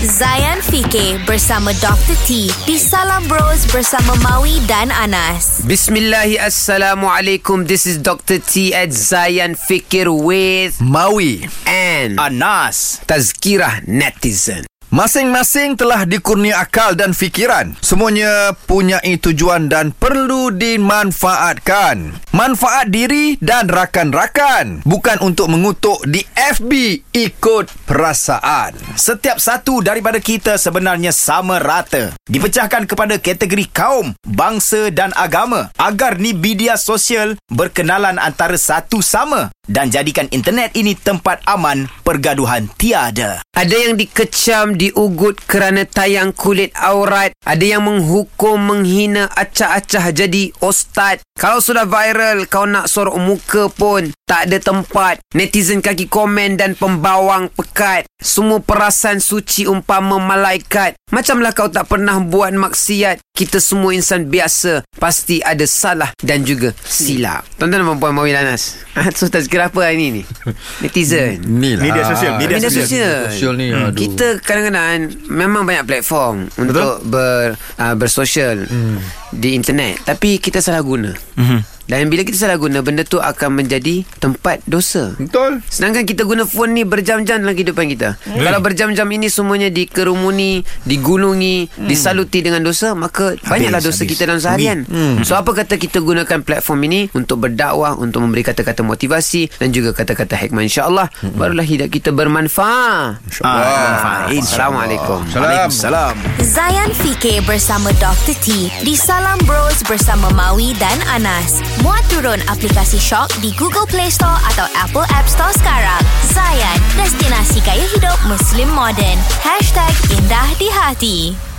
Zayan Fikir bersama Dr. T di Salam Bros bersama Maui dan Anas. Bismillahi Assalamualaikum This is Dr. T at Zayan Fikir with Maui. and Anas. Tazkirah Netizen Masing-masing telah dikurnia akal dan fikiran. Semuanya punya tujuan dan perlu dimanfaatkan. Manfaat diri dan rakan-rakan. Bukan untuk mengutuk di FB ikut perasaan. Setiap satu daripada kita sebenarnya sama rata. Dipecahkan kepada kategori kaum, bangsa dan agama agar ni media sosial berkenalan antara satu sama dan jadikan internet ini tempat aman pergaduhan tiada. Ada yang dikecam, diugut kerana tayang kulit aurat. Ada yang menghukum, menghina, acah-acah jadi ustaz. Kalau sudah viral, kau nak sorok muka pun tak ada tempat. Netizen kaki komen dan pembawang pekat. Semua perasan suci umpama malaikat. Macamlah kau tak pernah buat maksiat. Kita semua insan biasa. Pasti ada salah dan juga silap. Tuan-tuan dan puan Mawi Lanas. Ah, so tazkirah apa hari ni ni? Netizen. Ni lah. Media sosial, media Media sosial. sosial. Sosial ni, aduh. Kita kadang-kadang memang banyak platform untuk ber uh, bersosial di internet. Tapi kita salah guna. Dan bila kita salah guna, benda tu akan menjadi tempat dosa. Betul. Sedangkan kita guna phone ni berjam-jam dalam kehidupan kita. Kalau berjam-jam ini semuanya dikerumuni, digulungi, disaluti dengan dosa, maka banyaklah dosa habis. kita dalam seharian. So apa kata kita gunakan platform ini untuk berdakwah, untuk memberi kata-kata motivasi dan juga kata-kata hikmah insya-Allah, barulah hidup kita bermanfaat. Ah, Assalamualaikum. Waalaikumsalam. Zayan Fikir bersama Dr. T di Salam Bros bersama Maui dan Anas. Muat turun aplikasi Shock di Google Play Store atau Apple App Store sekarang. Zayan, destinasi gaya hidup Muslim modern. #IndahDiHati